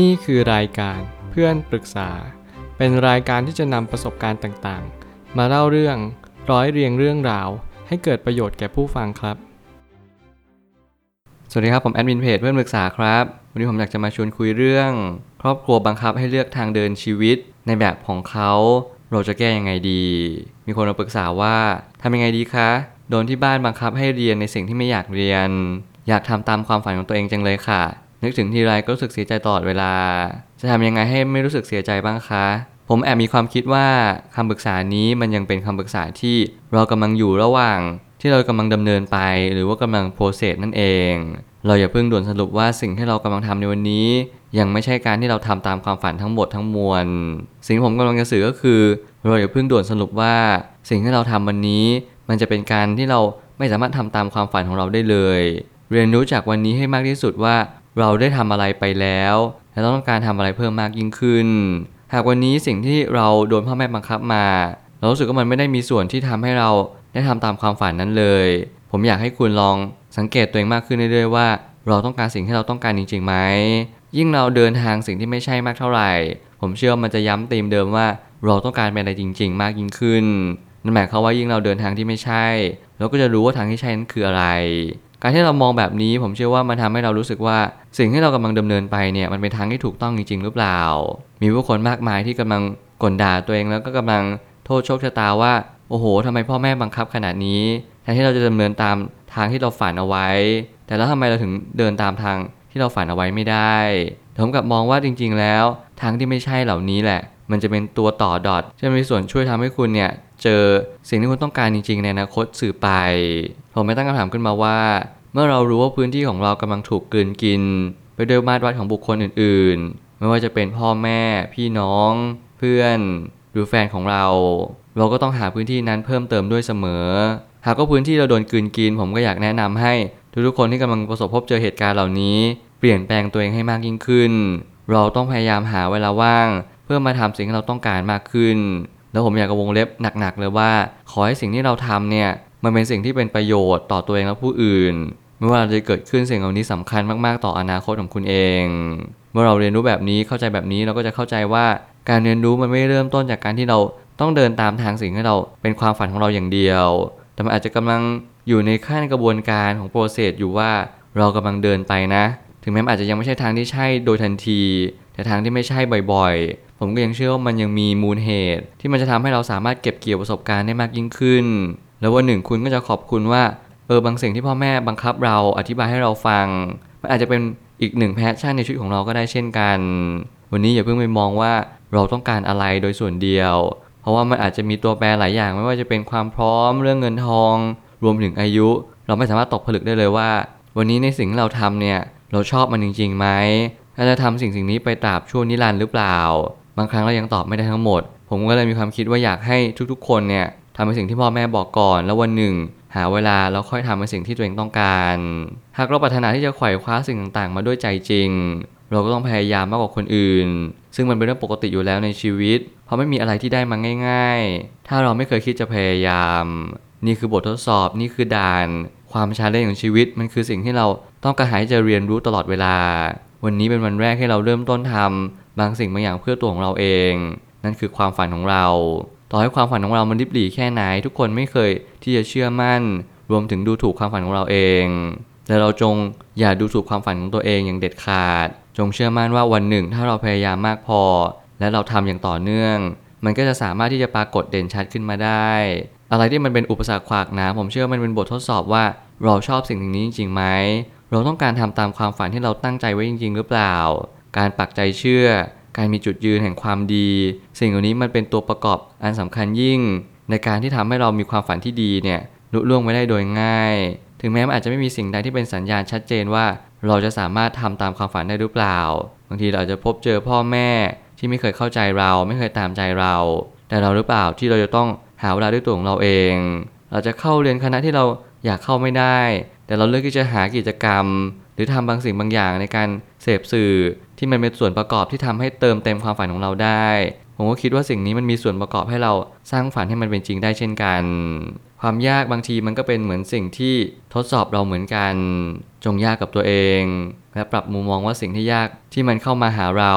นี่คือรายการเพื่อนปรึกษา เป็นรายการที่จะนำประสบการณ์ต่างๆ มาเล่าเรื่องร้อยเรียงเรื่องราว ให้เกิดประโยชน์แก่ผู้ฟังครับ สวัสดีครับ ผมแอดมินเพจเพื่อนปรึกษาครับ วันนี้ผมอยากจะมาชวนคุยเรื่อง ครอบครัวบังคับให้เลือกทางเดินชีวิต ในแบบของเขาเราจะแก้ยังไงดี มีคนมาปรึกษาว่าทำยังไงดีคะ โดนที่บ้านบังคับให้เรียนในสิ่งที่ไม่อยากเรียน อยากทำตามความฝันของตัวเองจังเลยค่ะ นึกถึงทีไรก็รู้สึกเสียใจตลอดเวลา จะทำยังไงให้ไม่รู้สึกเสียใจบ้างคะ ผมแอบมีความคิดว่าคำปรึกษานี้มันยังเป็นคำปรึกษาที่เรากำลังอยู่ระหว่าง ที่เรากำลังดำเนินไป หรือว่ากำลังโปรเซสนั่นเอง เราอย่าเพิ่งด่วนสรุปว่าสิ่งที่เรากำลังทำในวันนี้ ยังไม่ใช่การที่เราทำตามความฝันทั้งหมดทั้งมวล สิ่งที่ผมกำลังจะสื่อก็คือ เราอย่าเพิ่งด่วนสรุปว่าสิ่งที่เราทำวันนี้ มันจะเป็นการที่เราไม่สามารถทำตามความฝันของเราได้เลย เรียนรู้จากวันนี้ให้มากที่สุดว่า เราได้ทำอะไรไปแล้ว และต้องการทำอะไรเพิ่มมากยิ่งขึ้น หากวันนี้สิ่งที่เราโดนพ่อแม่บังคับมาเรารู้สึกว่ามันไม่ได้มีส่วนที่ทำให้เราได้ทำตามความฝันนั้นเลย ผมอยากให้คุณลองสังเกตตัวเองมากขึ้นเรื่อยๆว่า เราต้องการสิ่งที่เราต้องการจริงๆไหมยิ่งเราเดินทางสิ่งที่ไม่ใช่มากเท่าไหร่ ผมเชื่อว่ามันจะย้ำธีมเดิมว่า เราต้องการเป็นอะไรจริง ๆ มากยิ่งขึ้นนั่นหมายความว่ายิ่งเราเดินทางที่ไม่ใช่ เราก็จะรู้ว่าทางที่ใช่นั้นคืออะไร การที่เรามองแบบนี้ผมเชื่อว่ามันทำให้เรารู้สึกว่า สิ่งที่เรากำลังดำเนินไปเนี่ยมันเป็นทางที่ถูกต้องจริง ๆ หรือเปล่า มีผู้คนมากมายที่กำลังกลด่าตัวเองแล้วก็กำลังโทษโชคชะตาว่าโอ้โหทำไมพ่อแม่บังคับขนาดนี้แทนที่เราจะดำเนินตามทางที่เราฝันเอาไว้ แต่แล้วทำไมเราถึงเดินตามทางที่เราฝันเอาไว้ไม่ได้ผมกลับมองว่าจริง ๆ แล้ว ทางที่ไม่ใช่เหล่านี้แหละ มันจะเป็นตัวต่อดอทที่มีส่วนช่วยทำให้คุณเนี่ย เจอสิ่งที่คุณต้องการจริงๆในอนาคตสื่อไป ผมไม่ตั้งคำถามขึ้นมาว่า เมื่อเรารู้ว่าพื้นที่ของเรากำลังถูกกลืนกิน ไปด้วยมาตรวัดของบุคคลอื่นๆ ไม่ว่าจะเป็นพ่อแม่ พี่น้อง เพื่อน หรือแฟนของเรา เราก็ต้องหาพื้นที่นั้นเพิ่มเติมด้วยเสมอ หากก็พื้นที่เราโดนกลืนกิน ผมก็อยากแนะนำให้ทุกๆคนที่กำลังประสบพบเจอเหตุการณ์เหล่านี้ เปลี่ยนแปลงตัวเองให้มากยิ่งขึ้น เราต้องพยายามหาเวลาว่าง เพื่อมาทำสิ่งที่เราต้องการมากขึ้น แล้วผมอยากจะวงเล็บหนักๆเลยว่า ขอให้สิ่งที่เราทำเนี่ยมันเป็นสิ่งที่เป็นประโยชน์ต่อตัวเองและผู้อื่น ไม่ว่าจะเกิดขึ้นสิ่งเหล่านี้สำคัญมากๆ ต่ออนาคตของคุณเอง เมื่อเราเรียนรู้แบบนี้เข้าใจแบบนี้เราก็จะเข้าใจว่าการเรียนรู้มันไม่เริ่มต้นจากการที่เราต้องเดินตามทางสิ่งที่เราเป็นความฝันของเราอย่างเดียว แต่มันอาจจะกำลังอยู่ในขั้นกระบวนการของ process อยู่ว่าเรากำลังเดินไปนะ ถึงแม้มันอาจจะยังไม่ใช่ทางที่ใช่โดยทันที แต่ทางที่ไม่ใช่บ่อย ผมก็ยังเชื่อว่ามันยังมีมูลเหตุ ที่มันจะทำให้เราสามารถเก็บเกี่ยวประสบการณ์ได้มากยิ่งขึ้น แล้ววันหนึ่งคุณก็จะขอบคุณว่าเออบางสิ่งที่พ่อแม่บังคับเราอธิบายให้เราฟัง มันอาจจะเป็นอีกหนึ่ง passion ในชีวิตของเราก็ได้เช่นกัน วันนี้อย่าเพิ่งไปมองว่าเราต้องการอะไรโดยส่วนเดียว เพราะว่ามันอาจจะมีตัวแปรหลายอย่างไม่ว่าจะเป็นความพร้อมเรื่องเงินทอง รวมถึงอายุ เราไม่สามารถตกผลึกได้เลยว่า วันนี้ในสิ่งที่เราทำเนี่ยเราชอบมันจริงๆไหมเราจะทำสิ่งสิ่งนี้ไปตราบชั่วนิรันดร์หรือเปล่า บางครั้งเรายังตอบไม่ได้ทั้งหมด ผมก็เลยมีความคิดว่าอยากให้ทุกๆ คนเนี่ยทำในสิ่งที่พ่อแม่บอกก่อน แล้ววันหนึ่ง หาเวลาแล้วค่อยทำในสิ่งที่ตัวเองต้องการ หากเราปรารถนาที่จะไขว่คว้าสิ่งต่างๆ มาด้วยใจจริง เราก็ต้องพยายามมากกว่าคนอื่น ซึ่งมันเป็นเรื่องปกติอยู่แล้วในชีวิต เพราะไม่มีอะไรที่ได้มาง่าย ๆ ถ้าเราไม่เคยคิดจะพยายาม นี่คือบททดสอบนี่คือด่าน ความชาเลนจ์ของชีวิต มันคือสิ่งที่เราต้องกระหายจะเรียนรู้ตลอดเวลา วันนี้เป็นวันแรกให้เราเริ่มต้นทำ บางสิ่งบางอย่างเพื่อตัวของเราเอง นั่นคือความฝันของเรา ต่อให้ความฝันของเรามันริบหรี่แค่ไหน ทุกคนไม่เคยที่จะเชื่อมั่น รวมถึงดูถูกความฝันของเราเอง แต่เราจงอย่าดูถูกความฝันของตัวเองอย่างเด็ดขาด จงเชื่อมั่นว่าวันหนึ่ง ถ้าเราพยายามมากพอ และเราทำอย่างต่อเนื่อง มันก็จะสามารถที่จะปรากฏเด่นชัดขึ้นมาได้ อะไรที่มันเป็นอุปสรรคขวากหนาผมเชื่อมันเป็นบททดสอบว่าเราชอบสิ่งนี้จริงๆไหมเราต้องการทำตามความฝันที่เราตั้งใจไว้จริง ๆ หรือเปล่า การปักใจเชื่อ การมีจุดยืนแห่งความดี สิ่งเหล่านี้มันเป็นตัวประกอบอันสำคัญยิ่ง ในการที่ทำให้เรามีความฝันที่ดีเนี่ยลุล่วงไม่ได้โดยง่าย ถึงแม้มันอาจจะไม่มีสิ่งใดที่เป็นสัญญาณชัดเจนว่า เราจะสามารถทำตามความฝันได้หรือเปล่า บางทีเราอาจจะพบเจอพ่อแม่ที่ไม่เคยเข้าใจเราไม่เคยตามใจเรา แต่เราหรือเปล่าที่เราจะต้องหาเวลาด้วยตัวของเราเอง เราจะเข้าเรียนคณะที่เราอยากเข้าไม่ได้ แต่เราเลือกที่จะหากิจกรรม หรือทำบางสิ่งบางอย่างในการเสพสื่อที่มันเป็นส่วนประกอบที่ทำให้เติมเต็มความฝันของเราได้ ผมก็คิดว่าสิ่งนี้มันมีส่วนประกอบให้เราสร้างฝันให้มันเป็นจริงได้เช่นกัน ความยากบางทีมันก็เป็นเหมือนสิ่งที่ทดสอบเราเหมือนกัน จงยากกับตัวเอง และปรับมุมมองว่าสิ่งที่ยากที่มันเข้ามาหาเรา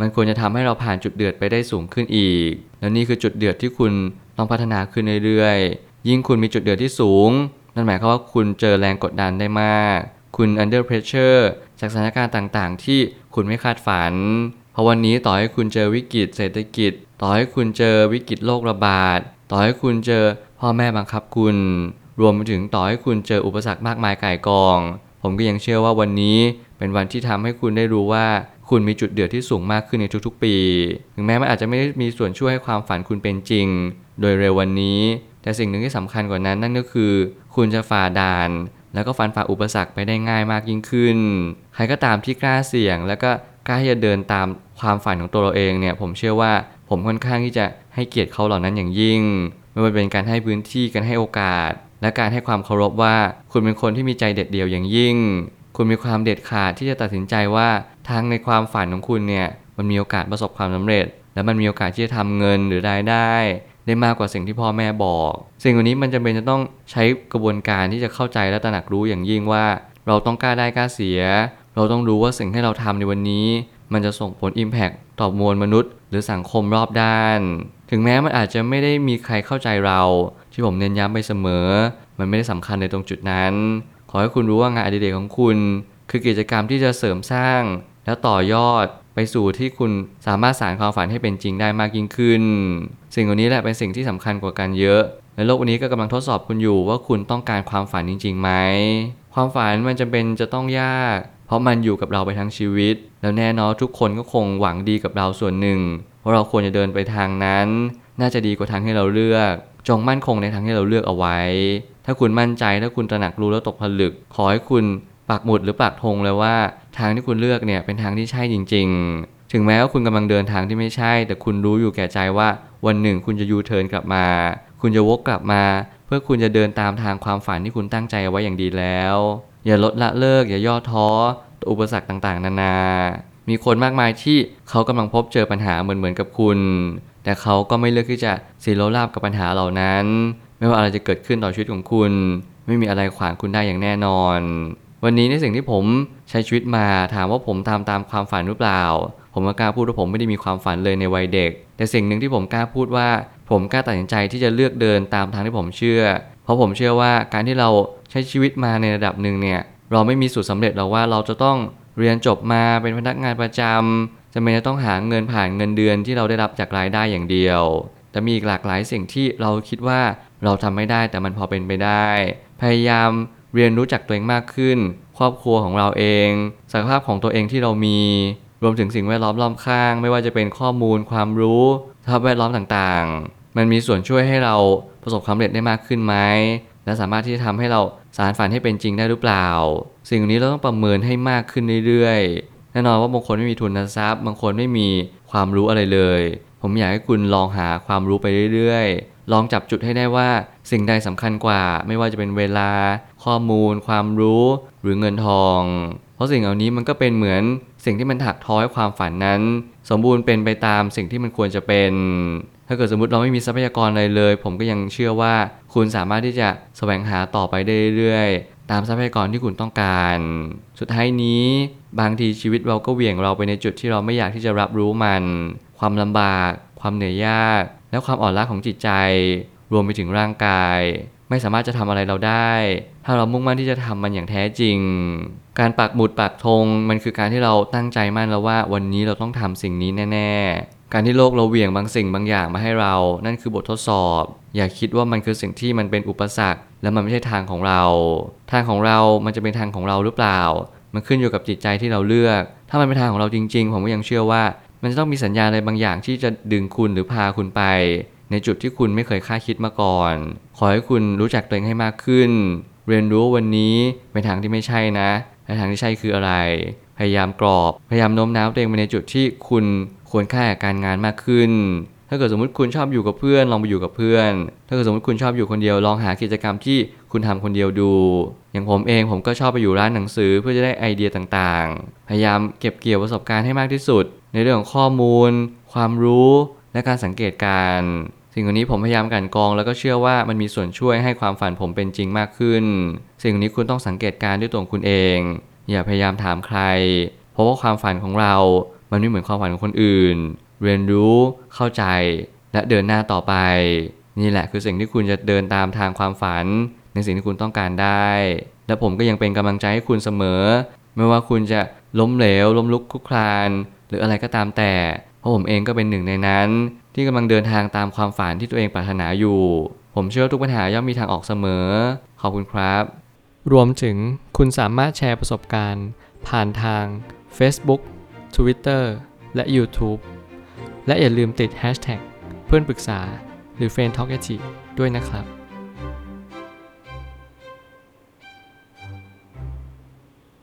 มันควรจะทำให้เราผ่านจุดเดือดไปได้สูงขึ้นอีก แล้วนี่คือจุดเดือดที่คุณต้องพัฒนาขึ้นเรื่อยๆ ยิ่งคุณมีจุดเดือดที่สูง นั่นหมายความว่าคุณเจอแรงกดดันได้มาก คุณ under pressure จากสถานการณ์ต่างๆ ที่คุณไม่คาดฝัน เพราะวันนี้ต่อให้คุณเจอวิกฤตเศรษฐกิจ ต่อให้คุณเจอวิกฤตโรคระบาด ต่อให้คุณเจอพ่อแม่บังคับคุณ รวมไปถึงต่อให้คุณเจออุปสรรคมากมายก่ายกอง ผมก็ยังเชื่อว่าวันนี้เป็นวันที่ทำให้คุณได้รู้ว่าคุณมีจุดเดือดที่สูงมากขึ้นในทุกๆ ปี ถึงแม้มันอาจจะไม่ได้มีส่วนช่วยให้ความฝันคุณเป็นจริง โดยเร็ววันนี้ แต่สิ่งหนึ่งที่สำคัญกว่านั้นนั่นก็คือ คุณจะฝ่าด่าน แล้วก็ฟันฝ่าอุปสรรคไปได้ง่ายมากยิ่งขึ้น ใครก็ตามที่กล้าเสี่ยง แล้วก็กล้าที่จะเดินตามความฝันของตัวเราเองเนี่ย ผมเชื่อว่าผมค่อนข้างที่จะให้เกียรติเขาเหล่านั้นอย่างยิ่ง ไม่ว่าเป็นการให้พื้นที่การให้โอกาส และการให้ความเคารพว่าคุณเป็นคนที่มีใจเด็ดเดี่ยวอย่างยิ่ง คุณมีความเด็ดขาดที่จะตัดสินใจว่าทางในความฝันของคุณเนี่ยมันมีโอกาสประสบความสำเร็จ และมันมีโอกาสที่จะทำเงินหรือรายได้ ได้มากกว่าสิ่งที่พ่อแม่บอก สิ่งเหล่านี้มันจำเป็นจะต้องใช้กระบวนการที่จะเข้าใจและตระหนักรู้อย่างยิ่งว่า เราต้องกล้าได้กล้าเสีย เราต้องรู้ว่าสิ่งที่เราทำในวันนี้ มันจะส่งผล Impact ต่อมวลมนุษย์ หรือสังคมรอบด้าน ถึงแม้มันอาจจะไม่ได้มีใครเข้าใจเรา ที่ผมเน้นย้ำไปเสมอ มันไม่ได้สำคัญในตรงจุดนั้น ขอให้คุณรู้ว่างานอดิเรกของคุณ คือกิจกรรมที่จะเสริมสร้าง และต่อยอด ไปสู่ที่คุณสามารถสานความฝันให้เป็นจริงได้มากยิ่งขึ้น สิ่งเหล่านี้แหละเป็นสิ่งที่สำคัญกว่ากันเยอะและโลกวันนี้ก็กำลังทดสอบคุณอยู่ว่าคุณต้องการความฝันจริงๆไหมความฝันมันจำเป็นจะต้องยาก เพราะมันอยู่กับเราไปทั้งชีวิต แล้วแน่นอนทุกคนก็คงหวังดีกับเราส่วนหนึ่งว่าเราควรจะเดินไปทางนั้น น่าจะดีกว่าทางให้เราเลือก จงมั่นคงในทางที่เราเลือกเอาไว้ ถ้าคุณมั่นใจถ้าคุณตระหนักรู้แล้วตกผลึก ขอให้คุณ ปักหมุดหรือปักธงเลยว่าทางที่คุณเลือกเนี่ยเป็นทางที่ใช่จริง ๆ ถึงแม้ว่าคุณกำลังเดินทางที่ไม่ใช่ แต่คุณรู้อยู่แก่ใจว่าวันหนึ่งคุณจะยูเทิร์นกลับมา คุณจะวกกลับมา เพื่อคุณจะเดินตามทางความฝันที่คุณตั้งใจเอาไว้อย่างดีแล้ว อย่าลดละเลิก อย่าย่อท้อต่ออุปสรรคต่างๆ นานา มีคนมากมายที่เขากำลังพบเจอปัญหาเหมือนๆกับคุณ แต่เขาก็ไม่เลือกที่จะสีโรราบกับปัญหาเหล่านั้น ไม่ว่าอะไรจะเกิดขึ้นต่อชีวิตของคุณ ไม่มีอะไรขวางคุณได้อย่างแน่นอน วันนี้ในสิ่งที่ผมใช้ชีวิตมาถามว่าผมทำตามความฝันหรือเปล่า ผมก็กล้าพูดว่าผมไม่ได้มีความฝันเลยในวัยเด็ก แต่สิ่งหนึ่งที่ผมกล้าพูดว่า ผมกล้าตัดสินใจที่จะเลือกเดินตามทางที่ผมเชื่อ เพราะผมเชื่อว่าการที่เราใช้ชีวิตมาในระดับหนึ่งเนี่ยเราไม่มีสูตรสำเร็จหรอกว่าเราจะต้องเรียนจบมาเป็นพนักงานประจำจะไม่จะต้องหาเงินผ่านเงินเดือนที่เราได้รับจากรายได้อย่างเดียว แต่มีอีกหลากหลายสิ่งที่เราคิดว่าเราทำไม่ได้แต่มันพอเป็นไปได้ พยายาม เรียนรู้จักตัวเองมากขึ้น ครอบครัวของเราเองศักยภาพของตัวเองที่เรามี รวมถึงสิ่งแวดล้อมรอบข้าง ไม่ว่าจะเป็นข้อมูล ความรู้สภาพแวดล้อมต่างๆ มันมีส่วนช่วยให้เราประสบความสำเร็จได้มากขึ้นไหมและสามารถที่จะทำให้เราสารฝันให้เป็นจริงได้หรือเปล่า สิ่งนี้เราต้องประเมินให้มากขึ้นเรื่อยๆ แน่นอนว่าบางคนไม่มีทุนทรัพย์ บางคนไม่มีความรู้อะไรเลย ผมอยากให้คุณลองหาความรู้ไปเรื่อยๆ ลองจับจุดให้ได้ว่า สิ่งใดสำคัญกว่า ไม่ว่าจะเป็นเวลา ข้อมูล ความรู้หรือเงินทอง เพราะสิ่งเหล่านี้มันก็เป็นเหมือนสิ่งที่มันถักทอให้ความฝันนั้น สมบูรณ์เป็นไปตามสิ่งที่มันควรจะเป็น ถ้าเกิดสมมติเราไม่มีทรัพยากรอะไรเลย ผมก็ยังเชื่อว่าคุณสามารถที่จะแสวงหาต่อไปได้เรื่อยๆตามทรัพยากรที่คุณต้องการ สุดท้ายนี้บางทีชีวิตเราก็เหวี่ยงเราไปในจุดที่เราไม่อยากที่จะรับรู้มัน ความลำบาก ความเหนื่อยยาก และความอ่อนล้าของจิตใจ รวมไปถึงร่างกาย ไม่สามารถจะทำอะไรเราได้ ถ้าเรามุ่งมั่นที่จะทำมันอย่างแท้จริง การปักหมุดปักธงมันคือการที่เราตั้งใจมั่นแล้วว่า วันนี้เราต้องทำสิ่งนี้แน่ ๆ การที่โลกเราเหวี่ยงบางสิ่งบางอย่างมาให้เรา นั่นคือบททดสอบ อย่าคิดว่ามันคือสิ่งที่มันเป็นอุปสรรค และมันไม่ใช่ทางของเรา ทางของเรา มันจะเป็นทางของเราหรือเปล่า มันขึ้นอยู่กับจิตใจที่เราเลือก ถ้ามันเป็นทางของเราจริง ๆ ผมก็ยังเชื่อว่า มันจะต้องมีสัญญาณอะไรบางอย่างที่จะดึงคุณหรือพาคุณไป ในจุดที่คุณไม่เคยคาดคิดมาก่อน ขอให้คุณรู้จักตัวเองให้มากขึ้น เรียนรู้วันนี้เป็นทางที่ไม่ใช่นะและทางที่ใช่คืออะไร พยายามกรอบ พยายามโน้มน้าวตัวเองไปในจุดที่คุณควรค่ากับการงานมากขึ้น ถ้าเกิดสมมติคุณชอบอยู่กับเพื่อน ลองไปอยู่กับเพื่อน ถ้าเกิดสมมติคุณชอบอยู่คนเดียว ลองหากิจกรรมที่คุณทำคนเดียวดู อย่างผมเองผมก็ชอบไปอยู่ร้านหนังสือเพื่อจะได้ไอเดียต่างๆ พยายามเก็บเกี่ยวประสบการณ์ให้มากที่สุด ในเรื่องของข้อมูล ความรู้และการสังเกตการ สิ่งเหล่านี้ผมพยายามกันกอง แล้วก็เชื่อว่ามันมีส่วนช่วยให้ความฝันผมเป็นจริงมากขึ้น สิ่งเหล่านี้คุณต้องสังเกตการด้วยตัวคุณเอง อย่าพยายามถามใคร เพราะว่าความฝันของเรา มันไม่เหมือนความฝันของคนอื่น เรียนรู้เข้าใจและเดินหน้าต่อไป นี่แหละคือสิ่งที่คุณจะเดินตามทางความฝัน ในสิ่งที่คุณต้องการได้ และผมก็ยังเป็นกำลังใจให้คุณเสมอ ไม่ว่าคุณจะล้มเหลวล้มลุกคลุกคลาน หรืออะไรก็ตามแต่เพราะผมเองก็เป็นหนึ่งในนั้น ที่กำลังเดินทางตามความฝันที่ตัวเองปรารถนาอยู่ ผมเชื่อว่าทุกปัญหาย่อมมีทางออกเสมอ ขอบคุณครับ รวมถึงคุณสามารถแชร์ประสบการณ์ ผ่านทาง Facebook Twitter และ YouTube และอย่าลืมติด Hashtag เพื่อนปรึกษาหรือ f r ร e n d t a l k ด้วยนะครับ